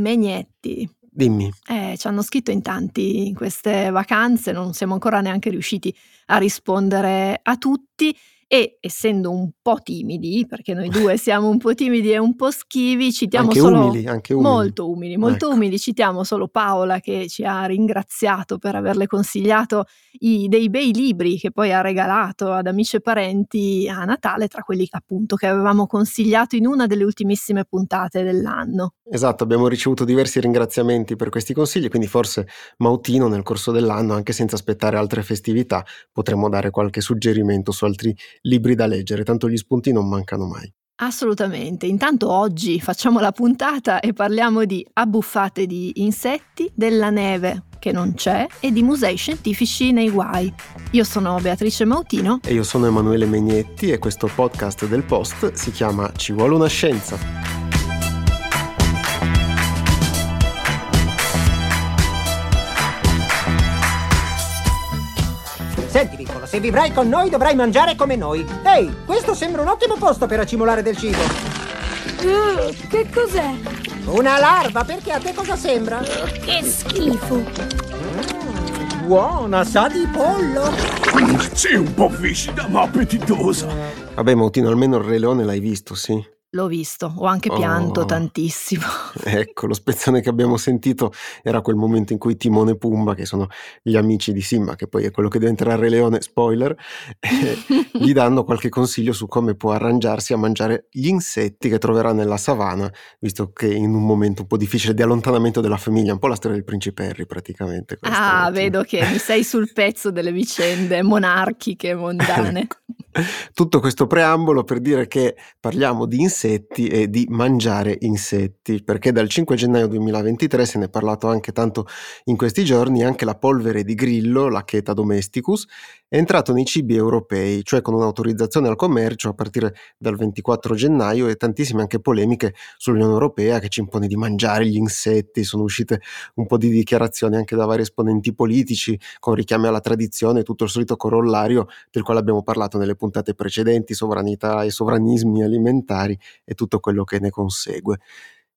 Megnetti. Dimmi. Eh, ci hanno scritto in tanti in queste vacanze, non siamo ancora neanche riusciti a rispondere a tutti e essendo un po' timidi, perché noi due siamo un po' timidi e un po' schivi, citiamo anche solo umili, anche umili. molto umili, molto Ecco. umili, citiamo solo Paola che ci ha ringraziato per averle consigliato i- dei bei libri che poi ha regalato ad amici e parenti a Natale, tra quelli appunto che avevamo consigliato in una delle ultimissime puntate dell'anno. Esatto, abbiamo ricevuto diversi ringraziamenti per questi consigli, quindi forse Mautino nel corso dell'anno, anche senza aspettare altre festività, potremmo dare qualche suggerimento su altri libri da leggere, tanto gli spunti non mancano mai. Assolutamente. Intanto oggi facciamo la puntata e parliamo di abbuffate di insetti, della neve che non c'è e di musei scientifici nei guai. Io sono Beatrice Mautino. E io sono Emanuele Megnetti e questo podcast del Post si chiama Ci vuole una scienza. Senti, piccolo, se vivrai con noi dovrai mangiare come noi. Ehi, questo sembra un ottimo posto per accumulare del cibo. Uh, che cos'è? Una larva, perché a te cosa sembra? Che schifo! Buona, sa di pollo. Sì, un po' viscida ma appetitosa. Vabbè, Mautino, almeno il Re Leone l'hai visto, sì? L'ho visto, ho anche pianto Oh. tantissimo. Ecco, lo spezzone che abbiamo sentito era quel momento in cui Timone e Pumba, che sono gli amici di Simba, che poi è quello che diventerà Re Leone, spoiler, eh, gli danno qualche consiglio su come può arrangiarsi a mangiare gli insetti che troverà nella savana, visto che in un momento un po' difficile di allontanamento della famiglia, un po' la storia del principe Harry praticamente. Ah, Mautino. vedo che mi sei sul pezzo delle vicende monarchiche mondane. Ecco. Tutto questo preambolo per dire che parliamo di insetti e di mangiare insetti, perché dal 5 gennaio 2023 se ne è parlato anche tanto in questi giorni, anche la polvere di grillo, la Cheta domesticus, è entrato nei cibi europei, cioè con un'autorizzazione al commercio a partire dal 24 gennaio e tantissime anche polemiche sull'Unione Europea che ci impone di mangiare gli insetti, sono uscite un po' di dichiarazioni anche da vari esponenti politici con richiami alla tradizione tutto il solito corollario del quale abbiamo parlato nelle puntate precedenti, sovranità e sovranismi alimentari e tutto quello che ne consegue.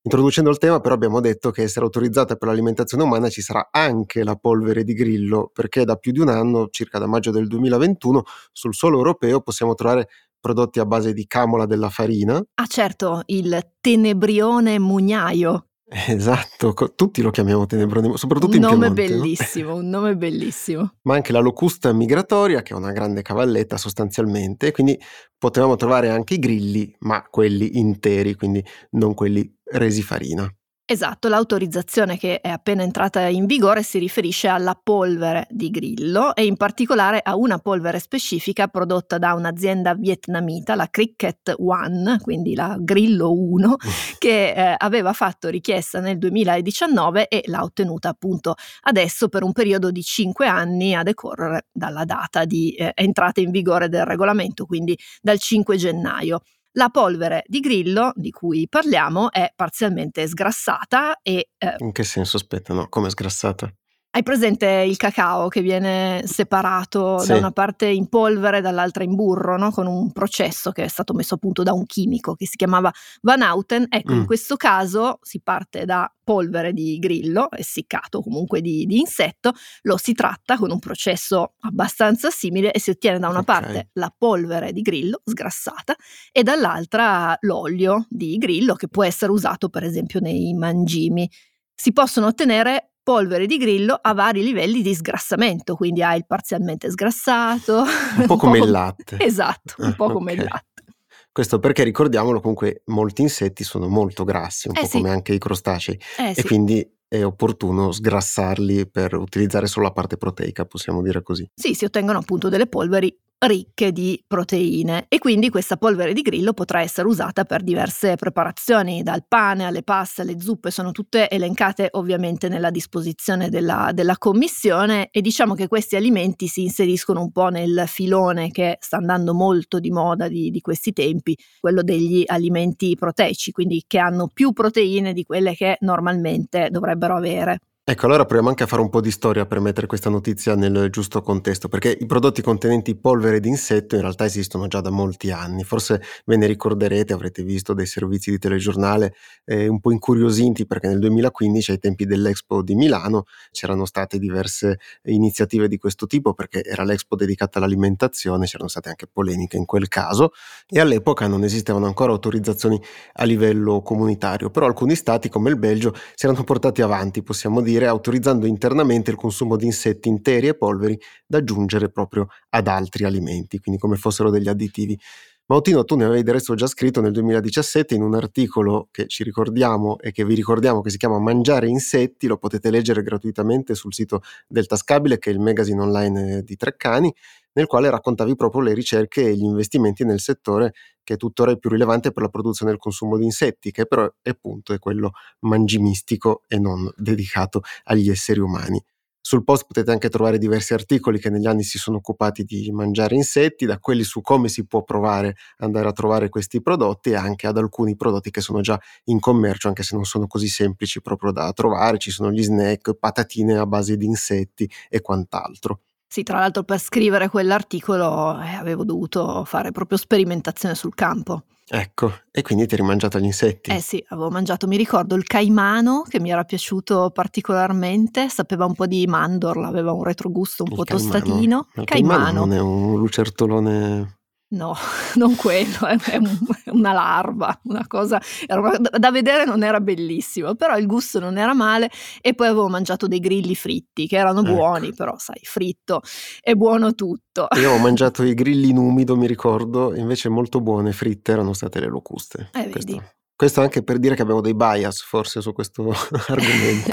Introducendo il tema però abbiamo detto che essere autorizzata per l'alimentazione umana ci sarà anche la polvere di grillo, perché da più di un anno, circa da maggio del 2021, sul suolo europeo possiamo trovare prodotti a base di camola della farina, Ah certo, il tenebrione mugnaio, esatto, tutti lo chiamiamo tenebrone, soprattutto un in nome Piemonte, no? bellissimo, un nome bellissimo. ma anche la locusta migratoria, che è una grande cavalletta sostanzialmente, quindi potevamo trovare anche i grilli, ma quelli interi, quindi non quelli resi farina. Esatto, l'autorizzazione che è appena entrata in vigore si riferisce alla polvere di grillo e in particolare a una polvere specifica prodotta da un'azienda vietnamita, la Cricket One, quindi la Grillo 1, che eh, aveva fatto richiesta nel 2019 e l'ha ottenuta appunto adesso per un periodo di 5 anni a decorrere dalla data di eh, entrata in vigore del regolamento, quindi dal 5 gennaio. La polvere di grillo di cui parliamo è parzialmente sgrassata e eh, In che senso? Aspetta, no, come sgrassata? Hai presente il cacao che viene separato Sì. da una parte in polvere e dall'altra in burro, no? con un processo che è stato messo a punto da un chimico che si chiamava Van Houten. Ecco, Mm. in questo caso si parte da polvere di grillo, essiccato comunque di, di insetto, lo si tratta con un processo abbastanza simile e si ottiene da una Ok. parte la polvere di grillo sgrassata e dall'altra l'olio di grillo che può essere usato per esempio nei mangimi. Si possono ottenere polvere di grillo a vari livelli di sgrassamento, quindi hai il parzialmente sgrassato, Un po' come il latte. Esatto, un Ah, po' come il latte. Questo perché ricordiamolo comunque molti insetti sono molto grassi, un Eh po' sì. come anche i crostacei, Eh e sì. quindi è opportuno sgrassarli per utilizzare solo la parte proteica, possiamo dire così. Sì, si ottengono appunto delle polveri ricche di proteine e quindi questa polvere di grillo potrà essere usata per diverse preparazioni, dal pane alle paste alle zuppe, sono tutte elencate ovviamente nella disposizione della, della commissione e diciamo che questi alimenti si inseriscono un po' nel filone che sta andando molto di moda di, di questi tempi, quello degli alimenti proteici, quindi che hanno più proteine di quelle che normalmente dovrebbero avere. Ecco, allora proviamo anche a fare un po' di storia per mettere questa notizia nel giusto contesto, perché i prodotti contenenti polvere d'insetto in realtà esistono già da molti anni. Forse ve ne ricorderete, avrete visto dei servizi di telegiornale eh, un po' incuriositi perché nel 2015, ai tempi dell'Expo di Milano, c'erano state diverse iniziative di questo tipo perché era l'Expo dedicata all'alimentazione, c'erano state anche polemiche in quel caso e all'epoca non esistevano ancora autorizzazioni a livello comunitario, però alcuni stati come il Belgio si erano portati avanti, possiamo dire dire autorizzando internamente il consumo di insetti interi e polveri da aggiungere proprio ad altri alimenti, quindi come fossero degli additivi. Mautino, tu ne avevi del resto già scritto nel 2017 in un articolo che ci ricordiamo e che vi ricordiamo che si chiama Mangiare insetti, lo potete leggere gratuitamente sul sito del Tascabile, che è il magazine online di Treccani, nel quale raccontavi proprio le ricerche e gli investimenti nel settore che è tuttora il più rilevante per la produzione e il consumo di insetti, che però è appunto è quello mangimistico e non dedicato agli esseri umani. Sul post potete anche trovare diversi articoli che negli anni si sono occupati di mangiare insetti, da quelli su come si può provare ad andare a trovare questi prodotti e anche ad alcuni prodotti che sono già in commercio, anche se non sono così semplici proprio da trovare. Ci sono gli snack, patatine a base di insetti e quant'altro. Sì, tra l'altro per scrivere quell'articolo eh, avevo dovuto fare proprio sperimentazione sul campo. Ecco, e quindi ti eri mangiato gli insetti? Eh sì, avevo mangiato, mi ricordo il caimano che mi era piaciuto particolarmente, sapeva un po' di mandorla, aveva un retrogusto un il po' caimano. tostatino. Il caimano. caimano non è un lucertolone No, non quello, è una larva, una cosa da vedere non era bellissimo, però il gusto non era male e poi avevo mangiato dei grilli fritti che erano ecco. buoni, però sai, fritto è buono tutto. Io ho mangiato i grilli in umido, mi ricordo, invece molto buone fritte erano state le locuste. Eh, questo. vedi. Questo anche per dire che abbiamo dei bias forse su questo argomento.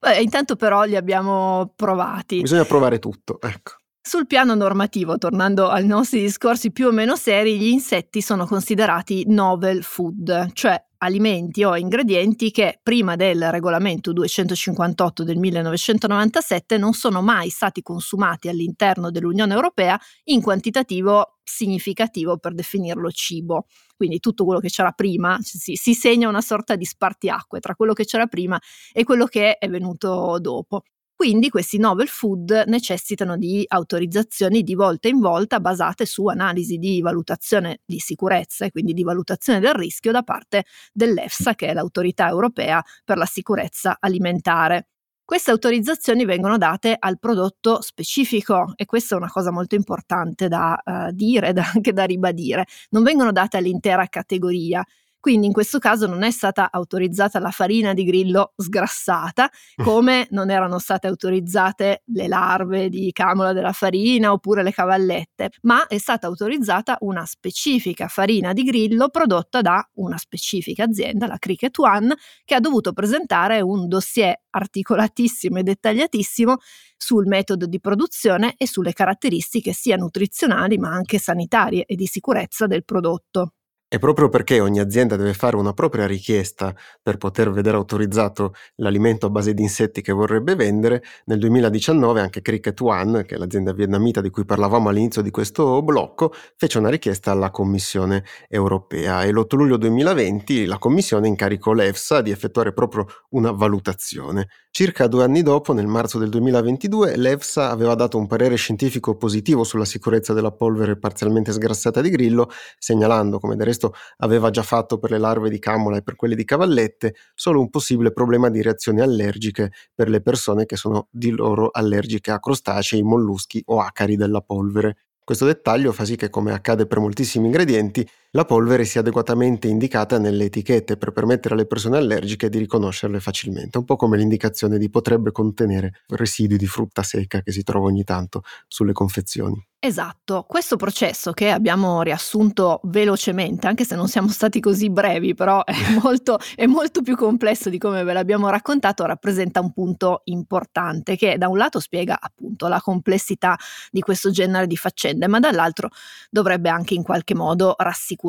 Beh, intanto però li abbiamo provati. Bisogna provare tutto, ecco. Sul piano normativo, tornando ai nostri discorsi più o meno seri, gli insetti sono considerati novel food, cioè alimenti o ingredienti che prima del regolamento 258 del 1997 non sono mai stati consumati all'interno dell'Unione Europea in quantitativo significativo per definirlo cibo. Quindi tutto quello che c'era prima si, si segna una sorta di spartiacque tra quello che c'era prima e quello che è venuto dopo. Quindi questi novel food necessitano di autorizzazioni di volta in volta basate su analisi di valutazione di sicurezza e quindi di valutazione del rischio da parte dell'EFSA, che è l'autorità europea per la sicurezza alimentare. Queste autorizzazioni vengono date al prodotto specifico e questa è una cosa molto importante da uh, dire e anche da ribadire. Non vengono date all'intera categoria quindi in questo caso non è stata autorizzata la farina di grillo sgrassata, come non erano state autorizzate le larve di camola della farina oppure le cavallette, ma è stata autorizzata una specifica farina di grillo prodotta da una specifica azienda, la Cricket One, che ha dovuto presentare un dossier articolatissimo e dettagliatissimo sul metodo di produzione e sulle caratteristiche sia nutrizionali ma anche sanitarie e di sicurezza del prodotto. E proprio perché ogni azienda deve fare una propria richiesta per poter vedere autorizzato l'alimento a base di insetti che vorrebbe vendere, nel 2019 anche Cricket One, che è l'azienda vietnamita di cui parlavamo all'inizio di questo blocco, fece una richiesta alla Commissione europea e l'8 luglio 2020 la Commissione incaricò l'EFSA di effettuare proprio una valutazione. Circa due anni dopo, nel marzo del 2022, l'EFSA aveva dato un parere scientifico positivo sulla sicurezza della polvere parzialmente sgrassata di grillo, segnalando, come del resto aveva già fatto per le larve di camola e per quelle di cavallette, solo un possibile problema di reazioni allergiche per le persone che sono di loro allergiche a crostacei, molluschi o acari della polvere. Questo dettaglio fa sì che, come accade per moltissimi ingredienti, la polvere sia adeguatamente indicata nelle etichette per permettere alle persone allergiche di riconoscerle facilmente, un po' come l'indicazione di potrebbe contenere residui di frutta secca che si trova ogni tanto sulle confezioni. Esatto, questo processo che abbiamo riassunto velocemente, anche se non siamo stati così brevi, però è molto, è molto, più complesso di come ve l'abbiamo raccontato, rappresenta un punto importante che da un lato spiega appunto la complessità di questo genere di faccende, ma dall'altro dovrebbe anche in qualche modo rassicurare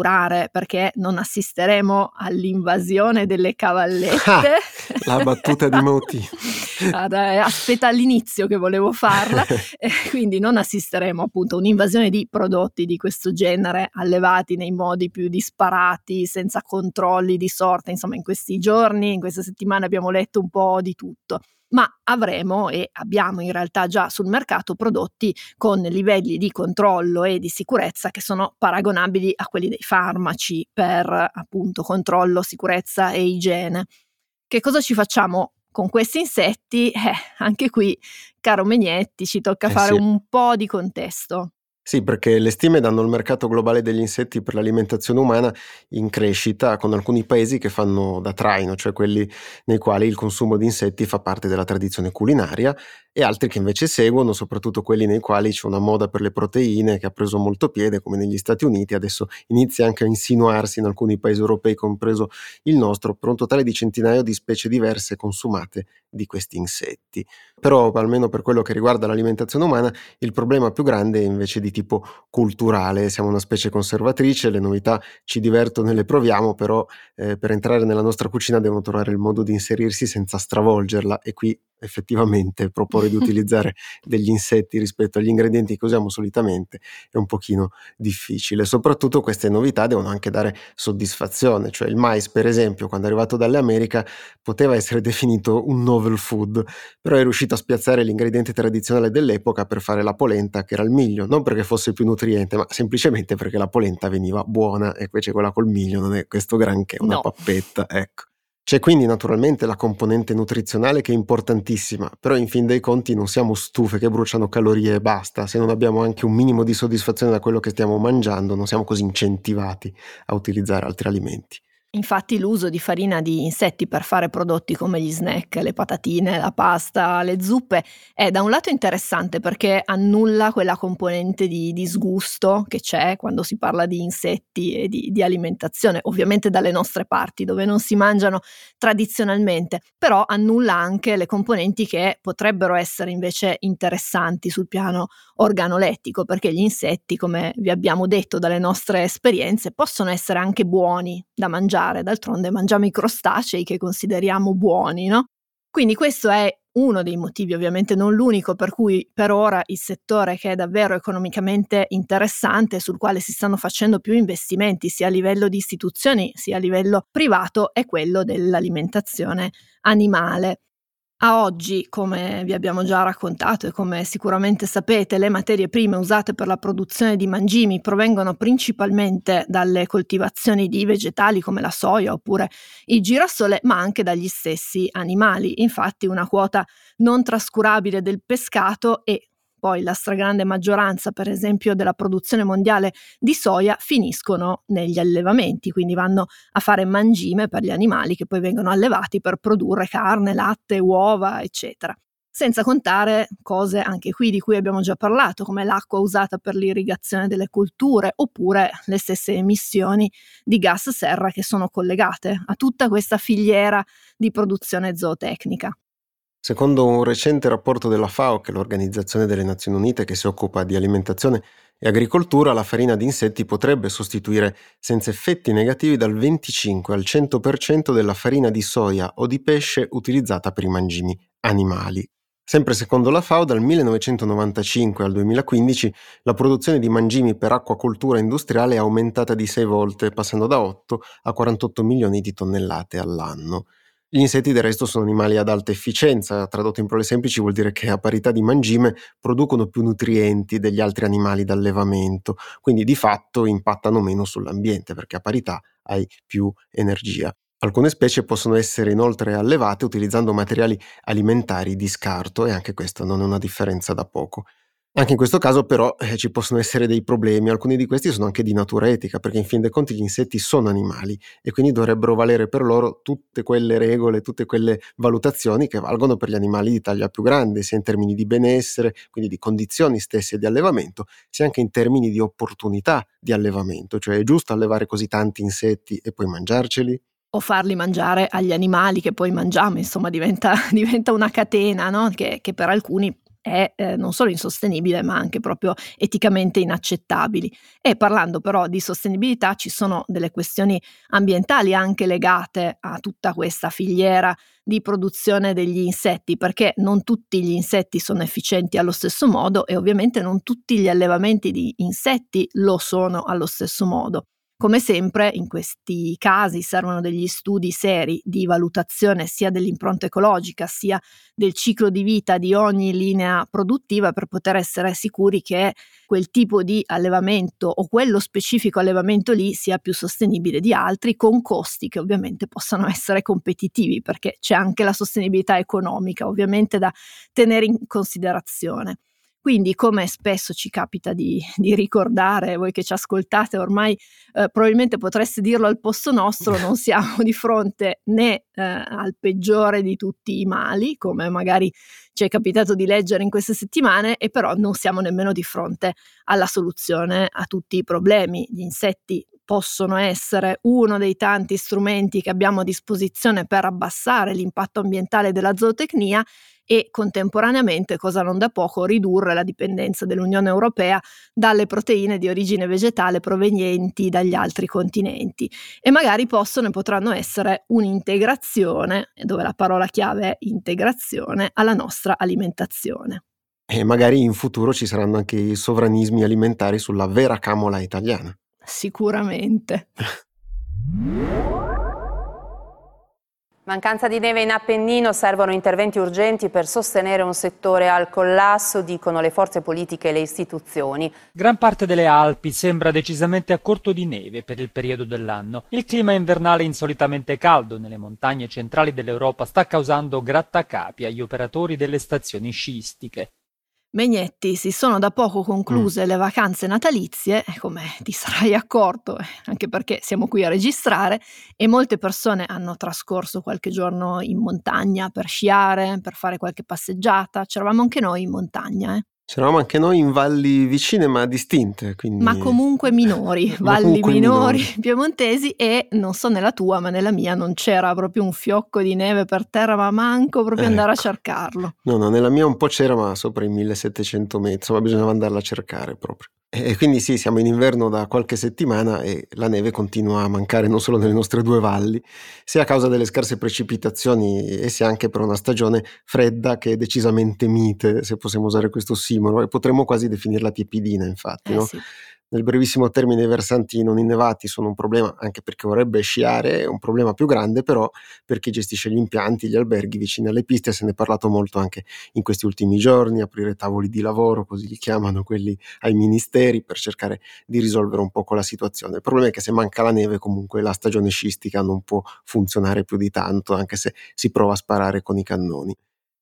perché non assisteremo all'invasione delle cavallette. Ah, la battuta di Moti. aspetta all'inizio che volevo farla, quindi non assisteremo appunto a un'invasione di prodotti di questo genere allevati nei modi più disparati, senza controlli di sorta. Insomma, in questi giorni, in questa settimana abbiamo letto un po' di tutto ma avremo e abbiamo in realtà già sul mercato prodotti con livelli di controllo e di sicurezza che sono paragonabili a quelli dei farmaci per appunto controllo, sicurezza e igiene. Che cosa ci facciamo con questi insetti? Eh, anche qui, caro Megnetti, ci tocca Eh fare sì. un po' di contesto. Sì, perché le stime danno il mercato globale degli insetti per l'alimentazione umana in crescita, con alcuni paesi che fanno da traino, cioè quelli nei quali il consumo di insetti fa parte della tradizione culinaria, e altri che invece seguono, soprattutto quelli nei quali c'è una moda per le proteine che ha preso molto piede, come negli Stati Uniti, adesso inizia anche a insinuarsi in alcuni paesi europei, compreso il nostro, per un totale di centinaia di specie diverse consumate di questi insetti. Però, almeno per quello che riguarda l'alimentazione umana, il problema più grande è invece di tipo culturale. Siamo una specie conservatrice, le novità ci divertono e le proviamo, però eh, per entrare nella nostra cucina devono trovare il modo di inserirsi senza stravolgerla e qui effettivamente proporre di utilizzare degli insetti rispetto agli ingredienti che usiamo solitamente è un pochino difficile. Soprattutto queste novità devono anche dare soddisfazione, cioè il mais per esempio quando è arrivato dalle Americhe poteva essere definito un novel food, però è riuscito a spiazzare l'ingrediente tradizionale dell'epoca per fare la polenta che era il miglio, non perché fosse più nutriente, ma semplicemente perché la polenta veniva buona e invece quella col miglio non è questo granché, una No. pappetta, ecco. C'è quindi naturalmente la componente nutrizionale che è importantissima, però in fin dei conti non siamo stufe che bruciano calorie e basta, se non abbiamo anche un minimo di soddisfazione da quello che stiamo mangiando, non siamo così incentivati a utilizzare altri alimenti. Infatti l'uso di farina di insetti per fare prodotti come gli snack, le patatine, la pasta, le zuppe è da un lato interessante perché annulla quella componente di disgusto che c'è quando si parla di insetti e di, di alimentazione, ovviamente dalle nostre parti dove non si mangiano tradizionalmente, però annulla anche le componenti che potrebbero essere invece interessanti sul piano organolettico perché gli insetti, come vi abbiamo detto dalle nostre esperienze, possono essere anche buoni da mangiare, d'altronde mangiamo i crostacei che consideriamo buoni, no? Quindi questo è uno dei motivi, ovviamente non l'unico, per cui per ora il settore che è davvero economicamente interessante, sul quale si stanno facendo più investimenti sia a livello di istituzioni sia a livello privato, è quello dell'alimentazione animale. A oggi, come vi abbiamo già raccontato e come sicuramente sapete, le materie prime usate per la produzione di mangimi provengono principalmente dalle coltivazioni di vegetali come la soia oppure il girasole, ma anche dagli stessi animali. Infatti una quota non trascurabile del pescato e poi la stragrande maggioranza, per esempio, della produzione mondiale di soia finiscono negli allevamenti, quindi vanno a fare mangime per gli animali che poi vengono allevati per produrre carne, latte, uova, eccetera. Senza contare cose anche qui di cui abbiamo già parlato, come l'acqua usata per l'irrigazione delle colture oppure le stesse emissioni di gas serra che sono collegate a tutta questa filiera di produzione zootecnica. Secondo un recente rapporto della FAO, che è l'Organizzazione delle Nazioni Unite che si occupa di alimentazione e agricoltura, la farina di insetti potrebbe sostituire senza effetti negativi dal 25 al 100% della farina di soia o di pesce utilizzata per i mangimi animali. Sempre secondo la FAO, dal 1995 al 2015 la produzione di mangimi per acquacoltura industriale è aumentata di 6 volte, passando da 8 a 48 milioni di tonnellate all'anno. Gli insetti del resto sono animali ad alta efficienza, tradotto in parole semplici vuol dire che a parità di mangime producono più nutrienti degli altri animali d'allevamento, quindi di fatto impattano meno sull'ambiente perché a parità hai più energia. Alcune specie possono essere inoltre allevate utilizzando materiali alimentari di scarto e anche questa non è una differenza da poco. Anche in questo caso però eh, ci possono essere dei problemi, alcuni di questi sono anche di natura etica, perché in fin dei conti gli insetti sono animali e quindi dovrebbero valere per loro tutte quelle regole, tutte quelle valutazioni che valgono per gli animali di taglia più grande, sia in termini di benessere, quindi di condizioni stesse di allevamento, sia anche in termini di opportunità di allevamento, cioè è giusto allevare così tanti insetti e poi mangiarceli? o farli mangiare agli animali che poi mangiamo, insomma diventa, diventa una catena no? che, che per alcuni è eh, non solo insostenibile ma anche proprio eticamente inaccettabili. E parlando però di sostenibilità ci sono delle questioni ambientali anche legate a tutta questa filiera di produzione degli insetti, perché non tutti gli insetti sono efficienti allo stesso modo e ovviamente non tutti gli allevamenti di insetti lo sono allo stesso modo. Come sempre in questi casi servono degli studi seri di valutazione sia dell'impronta ecologica sia del ciclo di vita di ogni linea produttiva per poter essere sicuri che quel tipo di allevamento o quello specifico allevamento lì sia più sostenibile di altri con costi che ovviamente possano essere competitivi perché c'è anche la sostenibilità economica ovviamente da tenere in considerazione. Quindi, come spesso ci capita di, di ricordare, voi che ci ascoltate ormai eh, probabilmente potreste dirlo al posto nostro, non siamo di fronte né eh, al peggiore di tutti i mali, come magari ci è capitato di leggere in queste settimane, e però non siamo nemmeno di fronte alla soluzione a tutti i problemi. Gli insetti possono essere uno dei tanti strumenti che abbiamo a disposizione per abbassare l'impatto ambientale della zootecnia e contemporaneamente, cosa non da poco, ridurre la dipendenza dell'Unione Europea dalle proteine di origine vegetale provenienti dagli altri continenti e magari possono e potranno essere un'integrazione, dove la parola chiave è integrazione, alla nostra alimentazione. E magari in futuro ci saranno anche i sovranismi alimentari sulla vera camola italiana. Sicuramente. Mancanza di neve in Appennino, servono interventi urgenti per sostenere un settore al collasso, dicono le forze politiche e le istituzioni. Gran parte delle Alpi sembra decisamente a corto di neve per il periodo dell'anno. Il clima invernale insolitamente caldo nelle montagne centrali dell'Europa sta causando grattacapi agli operatori delle stazioni sciistiche. Megnetti, si sono da poco concluse mm. le vacanze natalizie, come ti sarai accorto, eh, anche perché siamo qui a registrare, e molte persone hanno trascorso qualche giorno in montagna per sciare, per fare qualche passeggiata. C'eravamo anche noi in montagna. Eh. C'eravamo anche noi in valli vicine ma distinte. Quindi... Ma comunque minori, valli comunque minori, minori, piemontesi e non so nella tua ma nella mia non c'era proprio un fiocco di neve per terra ma manco proprio ecco. andare a ecco. cercarlo. No, no, nella mia un po' c'era ma sopra i 1700 metri, insomma bisognava andarla a cercare proprio. E quindi sì, siamo in inverno da qualche settimana e la neve continua a mancare non solo nelle nostre due valli, sia a causa delle scarse precipitazioni e sia anche per una stagione fredda che è decisamente mite, se possiamo usare questo ossimoro, e potremmo quasi definirla tiepidina, infatti. Eh, no? sì. Nel brevissimo termine i versanti non innevati sono un problema anche perché vorrebbe sciare, è un problema più grande però per chi gestisce gli impianti, gli alberghi vicini alle piste, se ne è parlato molto anche in questi ultimi giorni, aprire tavoli di lavoro, così li chiamano quelli ai ministeri, per cercare di risolvere un po' la situazione. Il problema è che se manca la neve comunque la stagione sciistica non può funzionare più di tanto, anche se si prova a sparare con i cannoni.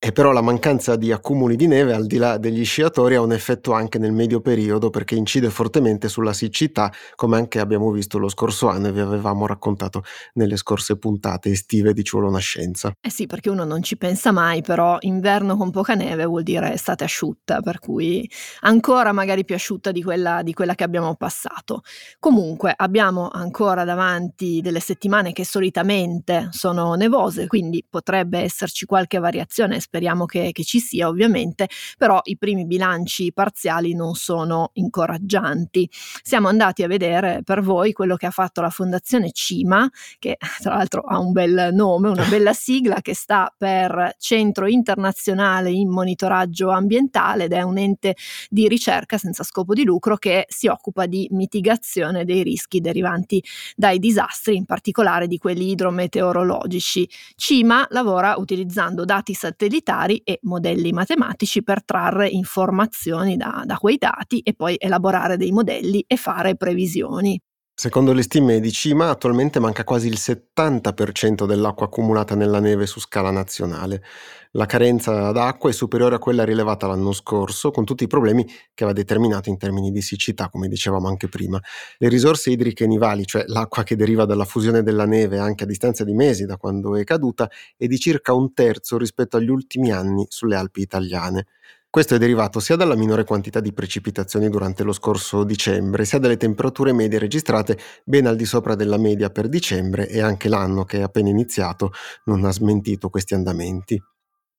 E però la mancanza di accumuli di neve, al di là degli sciatori, ha un effetto anche nel medio periodo perché incide fortemente sulla siccità, come anche abbiamo visto lo scorso anno e vi avevamo raccontato nelle scorse puntate estive di Ciolo Nascenza. Eh sì, perché uno non ci pensa mai, però inverno con poca neve vuol dire estate asciutta, per cui ancora magari più asciutta di quella, di quella che abbiamo passato. Comunque abbiamo ancora davanti delle settimane che solitamente sono nevose, quindi potrebbe esserci qualche variazione speriamo che, che ci sia ovviamente, però i primi bilanci parziali non sono incoraggianti. Siamo andati a vedere per voi quello che ha fatto la Fondazione CIMA, che tra l'altro ha un bel nome, una bella sigla che sta per Centro Internazionale in Monitoraggio Ambientale ed è un ente di ricerca senza scopo di lucro che si occupa di mitigazione dei rischi derivanti dai disastri, in particolare di quelli idrometeorologici. CIMA lavora utilizzando dati satellitari militari e modelli matematici per trarre informazioni da, da quei dati e poi elaborare dei modelli e fare previsioni. Secondo le stime di Cima, attualmente manca quasi il 70% dell'acqua accumulata nella neve su scala nazionale. La carenza d'acqua è superiore a quella rilevata l'anno scorso, con tutti i problemi che aveva determinato in termini di siccità, come dicevamo anche prima. Le risorse idriche nivali, cioè l'acqua che deriva dalla fusione della neve anche a distanza di mesi da quando è caduta, è di circa un terzo rispetto agli ultimi anni sulle Alpi italiane. Questo è derivato sia dalla minore quantità di precipitazioni durante lo scorso dicembre, sia dalle temperature medie registrate ben al di sopra della media per dicembre e anche l'anno che è appena iniziato non ha smentito questi andamenti.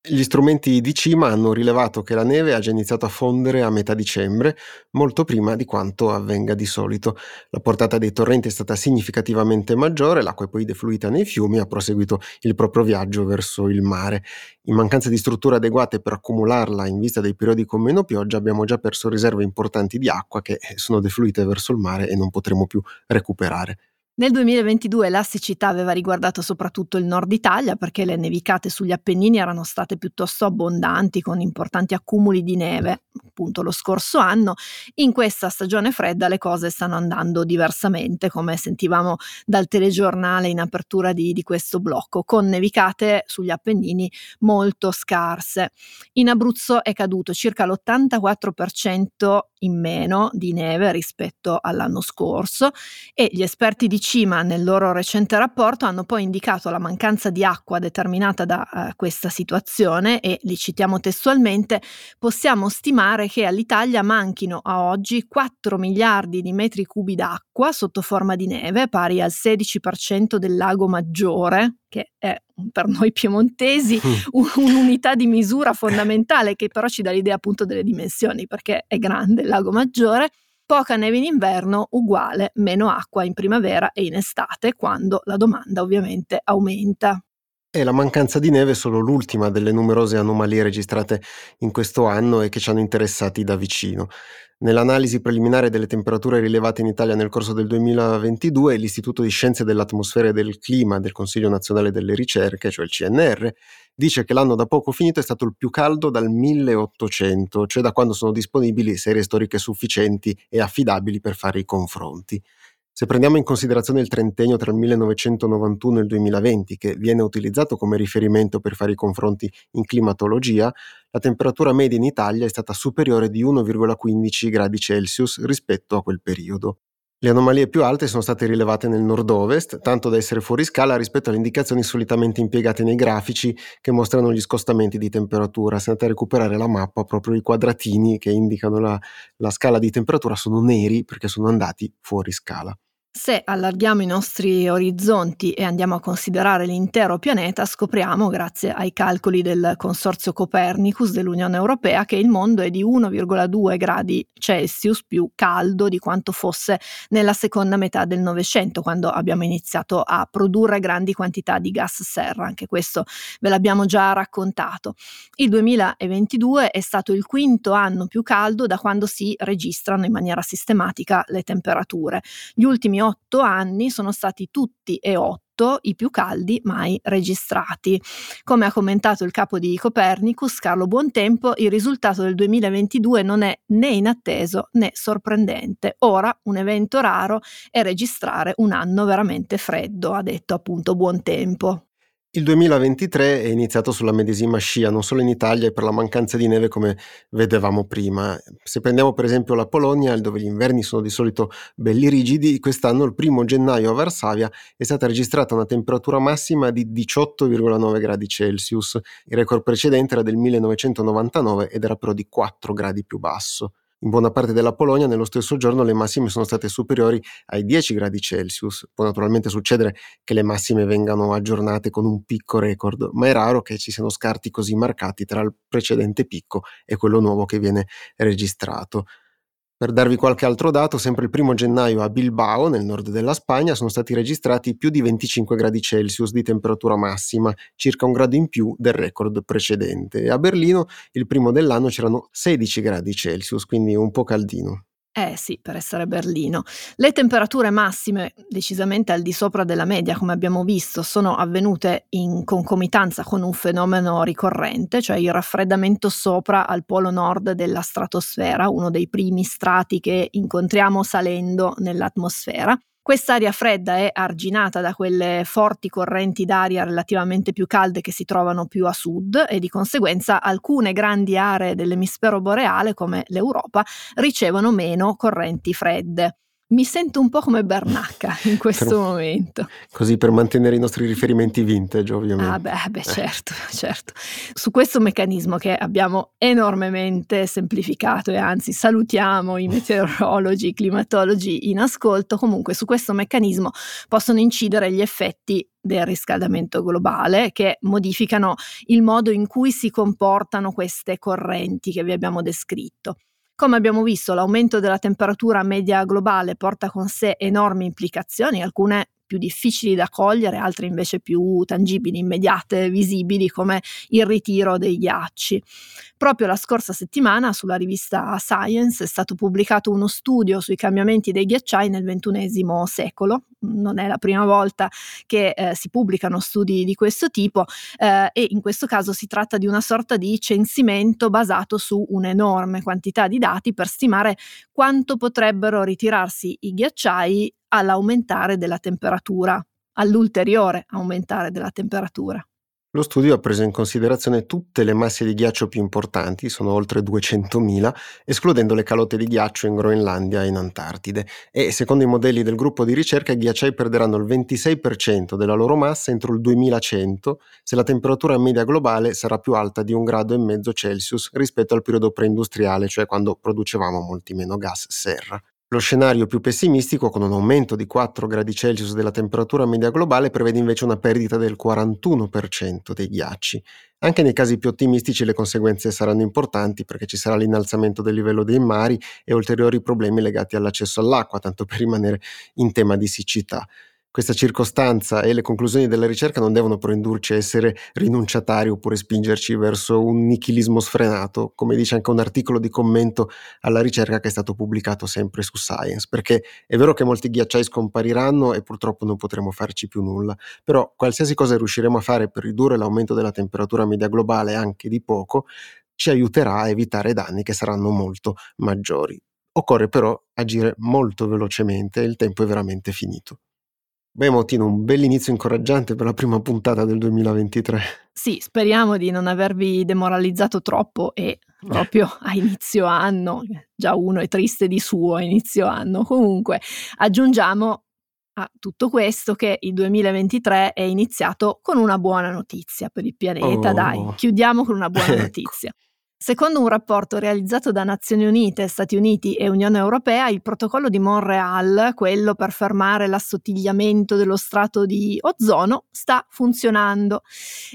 Gli strumenti di cima hanno rilevato che la neve ha già iniziato a fondere a metà dicembre, molto prima di quanto avvenga di solito. La portata dei torrenti è stata significativamente maggiore, l'acqua è poi defluita nei fiumi e ha proseguito il proprio viaggio verso il mare. In mancanza di strutture adeguate per accumularla in vista dei periodi con meno pioggia, abbiamo già perso riserve importanti di acqua che sono defluite verso il mare e non potremo più recuperare. Nel 2022 la siccità aveva riguardato soprattutto il nord Italia perché le nevicate sugli Appennini erano state piuttosto abbondanti con importanti accumuli di neve, appunto lo scorso anno. In questa stagione fredda le cose stanno andando diversamente, come sentivamo dal telegiornale in apertura di, di questo blocco, con nevicate sugli Appennini molto scarse. In Abruzzo è caduto circa l'84% in meno di neve rispetto all'anno scorso e gli esperti di Cima nel loro recente rapporto hanno poi indicato la mancanza di acqua determinata da uh, questa situazione e li citiamo testualmente possiamo stimare che all'Italia manchino a oggi 4 miliardi di metri cubi d'acqua sotto forma di neve pari al 16% del lago Maggiore che è per noi piemontesi mm. un'unità di misura fondamentale che però ci dà l'idea appunto delle dimensioni perché è grande il lago Maggiore. Poca neve in inverno uguale meno acqua in primavera e in estate quando la domanda ovviamente aumenta. E la mancanza di neve è solo l'ultima delle numerose anomalie registrate in questo anno e che ci hanno interessati da vicino. Nell'analisi preliminare delle temperature rilevate in Italia nel corso del 2022, l'Istituto di Scienze dell'Atmosfera e del Clima del Consiglio Nazionale delle Ricerche, cioè il CNR, dice che l'anno da poco finito è stato il più caldo dal 1800, cioè da quando sono disponibili serie storiche sufficienti e affidabili per fare i confronti. Se prendiamo in considerazione il trentennio tra il 1991 e il 2020, che viene utilizzato come riferimento per fare i confronti in climatologia, la temperatura media in Italia è stata superiore di 1,15 gradi Celsius rispetto a quel periodo. Le anomalie più alte sono state rilevate nel nord-ovest, tanto da essere fuori scala rispetto alle indicazioni solitamente impiegate nei grafici che mostrano gli scostamenti di temperatura. Se andate a recuperare la mappa, proprio i quadratini che indicano la, la scala di temperatura sono neri perché sono andati fuori scala. Se allarghiamo i nostri orizzonti e andiamo a considerare l'intero pianeta, scopriamo, grazie ai calcoli del Consorzio Copernicus dell'Unione Europea, che il mondo è di 1,2 gradi Celsius più caldo di quanto fosse nella seconda metà del Novecento, quando abbiamo iniziato a produrre grandi quantità di gas serra. Anche questo ve l'abbiamo già raccontato. Il 2022 è stato il quinto anno più caldo da quando si registrano in maniera sistematica le temperature. Gli ultimi otto anni sono stati tutti e otto i più caldi mai registrati. Come ha commentato il capo di Copernicus, Carlo Buontempo, il risultato del 2022 non è né inatteso né sorprendente. Ora un evento raro è registrare un anno veramente freddo, ha detto appunto Buontempo. Il 2023 è iniziato sulla medesima scia, non solo in Italia e per la mancanza di neve come vedevamo prima. Se prendiamo per esempio la Polonia, dove gli inverni sono di solito belli rigidi, quest'anno il primo gennaio a Varsavia è stata registrata una temperatura massima di 18,9 gradi Celsius. Il record precedente era del 1999 ed era però di 4 gradi più basso. In buona parte della Polonia nello stesso giorno le massime sono state superiori ai 10 gradi Celsius. Può naturalmente succedere che le massime vengano aggiornate con un picco record, ma è raro che ci siano scarti così marcati tra il precedente picco e quello nuovo che viene registrato. Per darvi qualche altro dato, sempre il primo gennaio a Bilbao, nel nord della Spagna, sono stati registrati più di 25 gradi Celsius di temperatura massima, circa un grado in più del record precedente. E a Berlino il primo dell'anno c'erano 16 gradi Celsius, quindi un po' caldino. Eh sì, per essere Berlino. Le temperature massime, decisamente al di sopra della media, come abbiamo visto, sono avvenute in concomitanza con un fenomeno ricorrente, cioè il raffreddamento sopra al polo nord della stratosfera, uno dei primi strati che incontriamo salendo nell'atmosfera. Quest'aria fredda è arginata da quelle forti correnti d'aria relativamente più calde che si trovano più a sud e di conseguenza alcune grandi aree dell'emisfero boreale come l'Europa ricevono meno correnti fredde. Mi sento un po' come Bernacca in questo per, momento. Così per mantenere i nostri riferimenti vintage, ovviamente. Ah, beh, beh certo, certo. Su questo meccanismo che abbiamo enormemente semplificato e anzi salutiamo i meteorologi, i climatologi in ascolto, comunque su questo meccanismo possono incidere gli effetti del riscaldamento globale che modificano il modo in cui si comportano queste correnti che vi abbiamo descritto. Come abbiamo visto, l'aumento della temperatura media globale porta con sé enormi implicazioni, alcune più difficili da cogliere, altre invece più tangibili, immediate, visibili, come il ritiro dei ghiacci. Proprio la scorsa settimana sulla rivista Science è stato pubblicato uno studio sui cambiamenti dei ghiacciai nel XXI secolo. Non è la prima volta che eh, si pubblicano studi di questo tipo eh, e in questo caso si tratta di una sorta di censimento basato su un'enorme quantità di dati per stimare quanto potrebbero ritirarsi i ghiacciai all'aumentare della temperatura, all'ulteriore aumentare della temperatura. Lo studio ha preso in considerazione tutte le masse di ghiaccio più importanti, sono oltre 200.000, escludendo le calotte di ghiaccio in Groenlandia e in Antartide, e secondo i modelli del gruppo di ricerca i ghiacciai perderanno il 26% della loro massa entro il 2100 se la temperatura media globale sarà più alta di un grado e mezzo Celsius rispetto al periodo preindustriale, cioè quando producevamo molti meno gas serra. Lo scenario più pessimistico, con un aumento di 4 gradi Celsius della temperatura media globale, prevede invece una perdita del 41% dei ghiacci. Anche nei casi più ottimistici le conseguenze saranno importanti perché ci sarà l'innalzamento del livello dei mari e ulteriori problemi legati all'accesso all'acqua, tanto per rimanere in tema di siccità. Questa circostanza e le conclusioni della ricerca non devono però indurci a essere rinunciatari oppure spingerci verso un nichilismo sfrenato, come dice anche un articolo di commento alla ricerca che è stato pubblicato sempre su Science, perché è vero che molti ghiacciai scompariranno e purtroppo non potremo farci più nulla, però qualsiasi cosa riusciremo a fare per ridurre l'aumento della temperatura media globale anche di poco, ci aiuterà a evitare danni che saranno molto maggiori. Occorre però agire molto velocemente, il tempo è veramente finito. Beh, Motino, un bell'inizio incoraggiante per la prima puntata del 2023. Sì, speriamo di non avervi demoralizzato troppo e proprio a inizio anno, già uno è triste di suo a inizio anno. Comunque, aggiungiamo a tutto questo che il 2023 è iniziato con una buona notizia per il pianeta, oh. dai, chiudiamo con una buona ecco. notizia. Secondo un rapporto realizzato da Nazioni Unite, Stati Uniti e Unione Europea, il protocollo di Montreal, quello per fermare l'assottigliamento dello strato di ozono, sta funzionando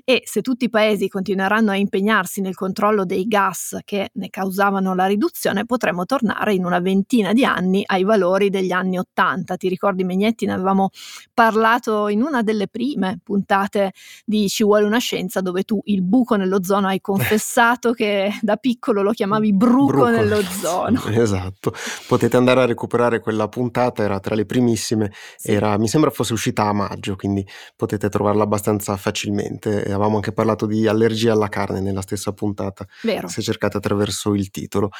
e se tutti i paesi continueranno a impegnarsi nel controllo dei gas che ne causavano la riduzione, potremo tornare in una ventina di anni ai valori degli anni Ottanta. Ti ricordi Megnetti? Ne avevamo parlato in una delle prime puntate di Ci vuole una scienza dove tu il buco nell'ozono hai confessato che da piccolo lo chiamavi bruco, bruco. nell'ozono. Esatto, potete andare a recuperare quella puntata, era tra le primissime, sì. era, mi sembra fosse uscita a maggio, quindi potete trovarla abbastanza facilmente. E avevamo anche parlato di allergia alla carne nella stessa puntata, Vero. se cercate attraverso il titolo.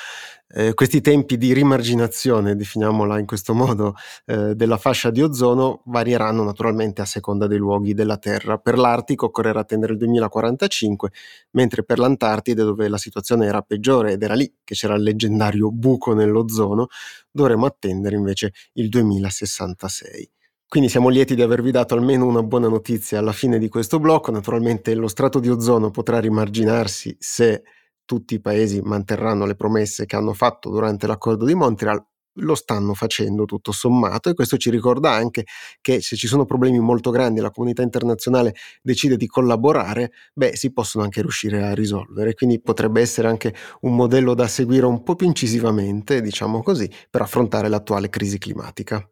Eh, questi tempi di rimarginazione, definiamola in questo modo, eh, della fascia di ozono varieranno naturalmente a seconda dei luoghi della Terra. Per l'Artico occorrerà attendere il 2045, mentre per l'Antartide, dove la situazione era peggiore ed era lì che c'era il leggendario buco nell'ozono, dovremo attendere invece il 2066. Quindi siamo lieti di avervi dato almeno una buona notizia alla fine di questo blocco. Naturalmente lo strato di ozono potrà rimarginarsi se tutti i paesi manterranno le promesse che hanno fatto durante l'accordo di Montreal, lo stanno facendo tutto sommato e questo ci ricorda anche che se ci sono problemi molto grandi e la comunità internazionale decide di collaborare, beh, si possono anche riuscire a risolvere, quindi potrebbe essere anche un modello da seguire un po' più incisivamente, diciamo così, per affrontare l'attuale crisi climatica.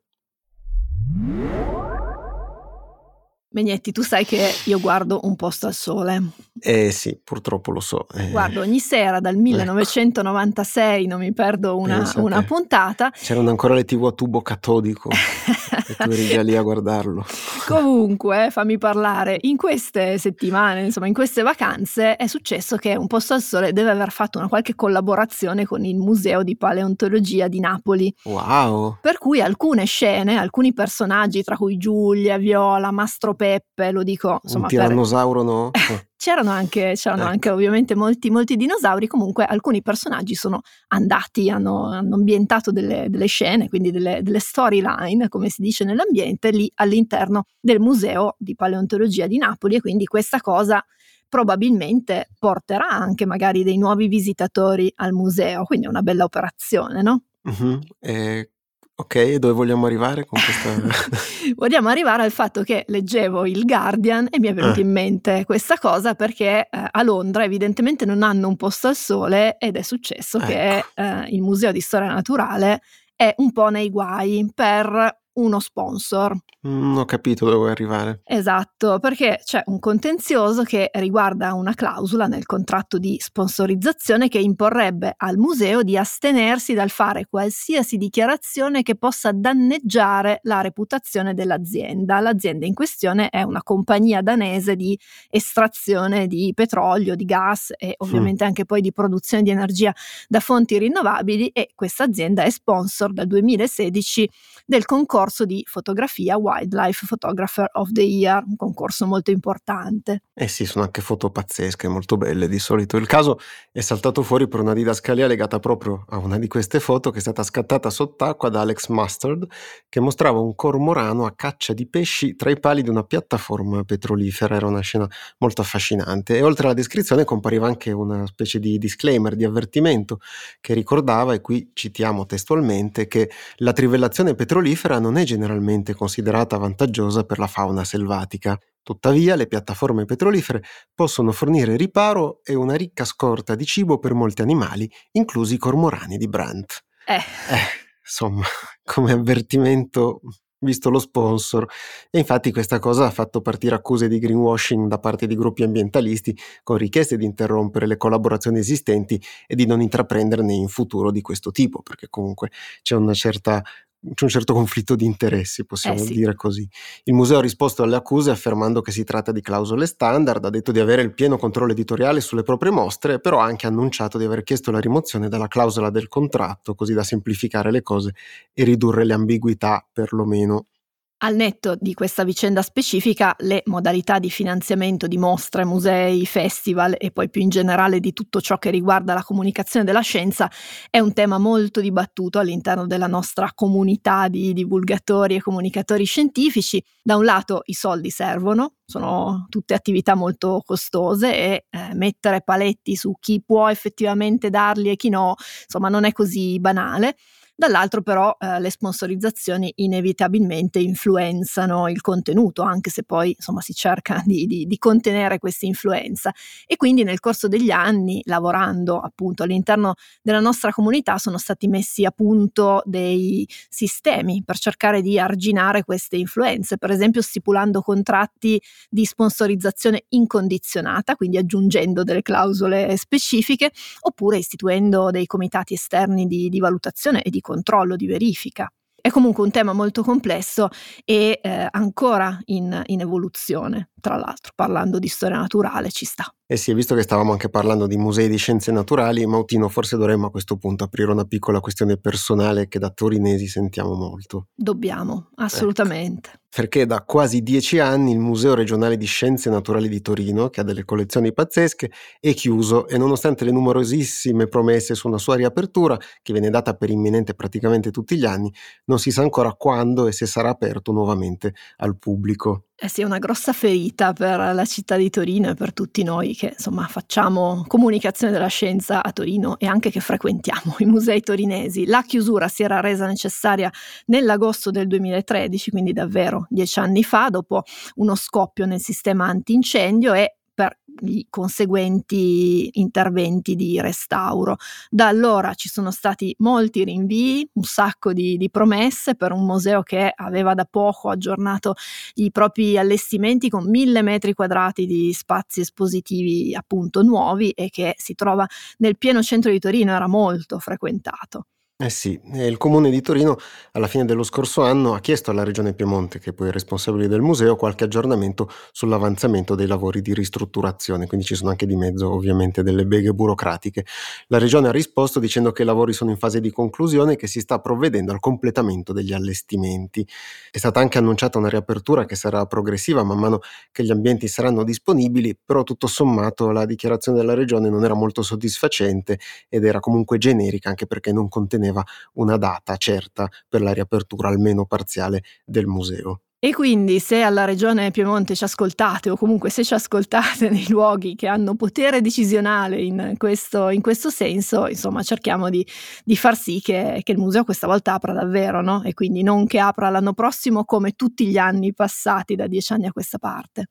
Megnetti, tu sai che io guardo un posto al sole. Eh sì, purtroppo lo so. Eh. Guardo ogni sera dal 1996, ecco. non mi perdo una, una puntata. C'erano ancora le tv a tubo catodico e tu eri già lì a guardarlo. Comunque, fammi parlare, in queste settimane, insomma in queste vacanze, è successo che un posto al sole deve aver fatto una qualche collaborazione con il Museo di Paleontologia di Napoli. Wow! Per cui alcune scene, alcuni personaggi, tra cui Giulia, Viola, Mastro Pedro, Peppe, lo dico insomma. Un tirannosauro per... no? c'erano anche, c'erano ecco. anche ovviamente molti, molti, dinosauri, comunque alcuni personaggi sono andati, hanno, hanno ambientato delle, delle, scene, quindi delle, delle storyline, come si dice nell'ambiente, lì all'interno del Museo di Paleontologia di Napoli e quindi questa cosa probabilmente porterà anche magari dei nuovi visitatori al museo, quindi è una bella operazione, no? Uh-huh. E Ok, dove vogliamo arrivare con questa... vogliamo arrivare al fatto che leggevo il Guardian e mi è venuta eh. in mente questa cosa perché eh, a Londra evidentemente non hanno un posto al sole ed è successo ecco. che eh, il Museo di Storia Naturale è un po' nei guai per uno sponsor. Non ho capito dove vuoi arrivare. Esatto, perché c'è un contenzioso che riguarda una clausola nel contratto di sponsorizzazione che imporrebbe al museo di astenersi dal fare qualsiasi dichiarazione che possa danneggiare la reputazione dell'azienda. L'azienda in questione è una compagnia danese di estrazione di petrolio, di gas e ovviamente mm. anche poi di produzione di energia da fonti rinnovabili e questa azienda è sponsor dal 2016 del concorso di fotografia Wildlife Photographer of the Year, un concorso molto importante. Eh sì, sono anche foto pazzesche, molto belle di solito. Il caso è saltato fuori per una didascalia legata proprio a una di queste foto che è stata scattata sott'acqua da Alex Mustard, che mostrava un cormorano a caccia di pesci tra i pali di una piattaforma petrolifera. Era una scena molto affascinante e oltre alla descrizione compariva anche una specie di disclaimer, di avvertimento che ricordava, e qui citiamo testualmente, che la trivellazione petrolifera non è generalmente considerata vantaggiosa per la fauna selvatica. Tuttavia, le piattaforme petrolifere possono fornire riparo e una ricca scorta di cibo per molti animali, inclusi i cormorani di Brandt. Eh. eh insomma, come avvertimento visto lo sponsor e infatti questa cosa ha fatto partire accuse di greenwashing da parte di gruppi ambientalisti con richieste di interrompere le collaborazioni esistenti e di non intraprenderne in futuro di questo tipo perché comunque c'è una certa c'è un certo conflitto di interessi, possiamo eh sì. dire così. Il museo ha risposto alle accuse affermando che si tratta di clausole standard, ha detto di avere il pieno controllo editoriale sulle proprie mostre, però ha anche annunciato di aver chiesto la rimozione della clausola del contratto, così da semplificare le cose e ridurre le ambiguità perlomeno. Al netto di questa vicenda specifica, le modalità di finanziamento di mostre, musei, festival e poi più in generale di tutto ciò che riguarda la comunicazione della scienza è un tema molto dibattuto all'interno della nostra comunità di divulgatori e comunicatori scientifici. Da un lato i soldi servono, sono tutte attività molto costose e eh, mettere paletti su chi può effettivamente darli e chi no, insomma non è così banale. Dall'altro però eh, le sponsorizzazioni inevitabilmente influenzano il contenuto, anche se poi insomma si cerca di, di, di contenere questa influenza. E quindi nel corso degli anni, lavorando appunto all'interno della nostra comunità, sono stati messi a punto dei sistemi per cercare di arginare queste influenze, per esempio stipulando contratti di sponsorizzazione incondizionata, quindi aggiungendo delle clausole specifiche, oppure istituendo dei comitati esterni di, di valutazione e di controllo, di verifica. È comunque un tema molto complesso e eh, ancora in, in evoluzione, tra l'altro, parlando di storia naturale ci sta. Eh sì, visto che stavamo anche parlando di musei di scienze naturali, Mautino, forse dovremmo a questo punto aprire una piccola questione personale che da torinesi sentiamo molto. Dobbiamo, assolutamente. Ecco. Perché da quasi dieci anni il Museo regionale di scienze naturali di Torino, che ha delle collezioni pazzesche, è chiuso e nonostante le numerosissime promesse su una sua riapertura, che viene data per imminente praticamente tutti gli anni, non si sa ancora quando e se sarà aperto nuovamente al pubblico. Eh sì, è una grossa ferita per la città di Torino e per tutti noi che insomma facciamo comunicazione della scienza a Torino e anche che frequentiamo i musei torinesi. La chiusura si era resa necessaria nell'agosto del 2013, quindi davvero dieci anni fa, dopo uno scoppio nel sistema antincendio e per gli conseguenti interventi di restauro. Da allora ci sono stati molti rinvii, un sacco di, di, promesse per un museo che aveva da poco aggiornato i propri allestimenti con mille metri quadrati di spazi espositivi appunto nuovi e che si trova nel pieno centro di Torino, era molto frequentato. Eh sì, il comune di Torino alla fine dello scorso anno ha chiesto alla regione Piemonte, che poi è responsabile del museo, qualche aggiornamento sull'avanzamento dei lavori di ristrutturazione, quindi ci sono anche di mezzo ovviamente delle beghe burocratiche. La regione ha risposto dicendo che i lavori sono in fase di conclusione e che si sta provvedendo al completamento degli allestimenti. È stata anche annunciata una riapertura che sarà progressiva man mano che gli ambienti saranno disponibili, però tutto sommato la dichiarazione della regione non era molto soddisfacente ed era comunque generica anche perché non conteneva conteneva una data certa per la riapertura almeno parziale del museo. E quindi se alla Regione Piemonte ci ascoltate o comunque se ci ascoltate nei luoghi che hanno potere decisionale in questo, in questo senso, insomma cerchiamo di, di far sì che, che, il museo questa volta apra davvero, no? E quindi non che apra l'anno prossimo come tutti gli anni passati da dieci anni a questa parte.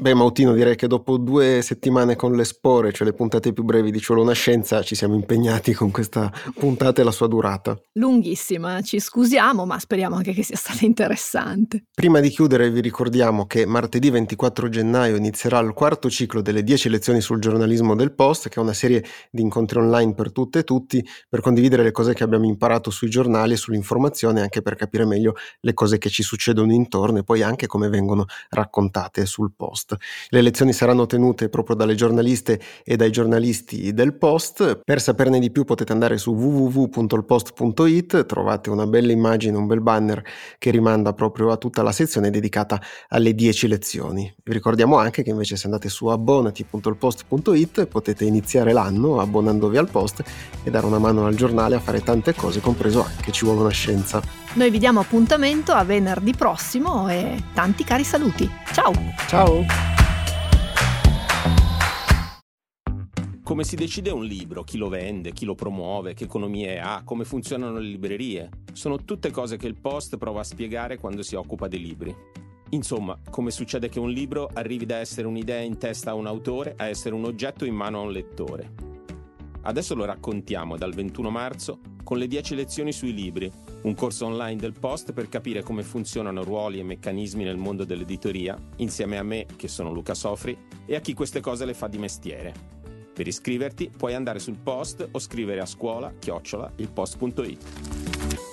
Beh, Mautino, direi che dopo due settimane con le spore, cioè le puntate più brevi di Ciolo una scienza, ci siamo impegnati con questa puntata e la sua durata. Lunghissima, ci scusiamo, ma speriamo anche che sia stata interessante. Prima di chiudere vi ricordiamo che martedì 24 gennaio inizierà il quarto ciclo delle 10 lezioni sul giornalismo del Post, che è una serie di incontri online per tutte e tutti, per condividere le cose che abbiamo imparato sui giornali e sull'informazione, anche per capire meglio le cose che ci succedono intorno e poi anche come vengono raccontate sul Post. Le lezioni saranno tenute proprio dalle giornaliste e dai giornalisti del Post. Per saperne di più potete andare su www.ilpost.it, trovate una bella immagine, un bel banner che rimanda proprio a tutta la sezione dedicata alle 10 lezioni. Vi ricordiamo anche che invece se andate su abbonati.ilpost.it potete iniziare l'anno abbonandovi al Post e dare una mano al giornale a fare tante cose, compreso anche ci vuole una scienza. Noi vi diamo appuntamento a venerdì prossimo e tanti cari saluti. Ciao! Ciao! Come si decide un libro, chi lo vende, chi lo promuove, che economie ha, come funzionano le librerie, sono tutte cose che il Post prova a spiegare quando si occupa dei libri. Insomma, come succede che un libro arrivi da essere un'idea in testa a un autore a essere un oggetto in mano a un lettore. Adesso lo raccontiamo dal 21 marzo con le 10 lezioni sui libri, un corso online del Post per capire come funzionano ruoli e meccanismi nel mondo dell'editoria, insieme a me, che sono Luca Sofri, e a chi queste cose le fa di mestiere. Per iscriverti puoi andare sul post o scrivere a scuola chiocciola ilpost.it.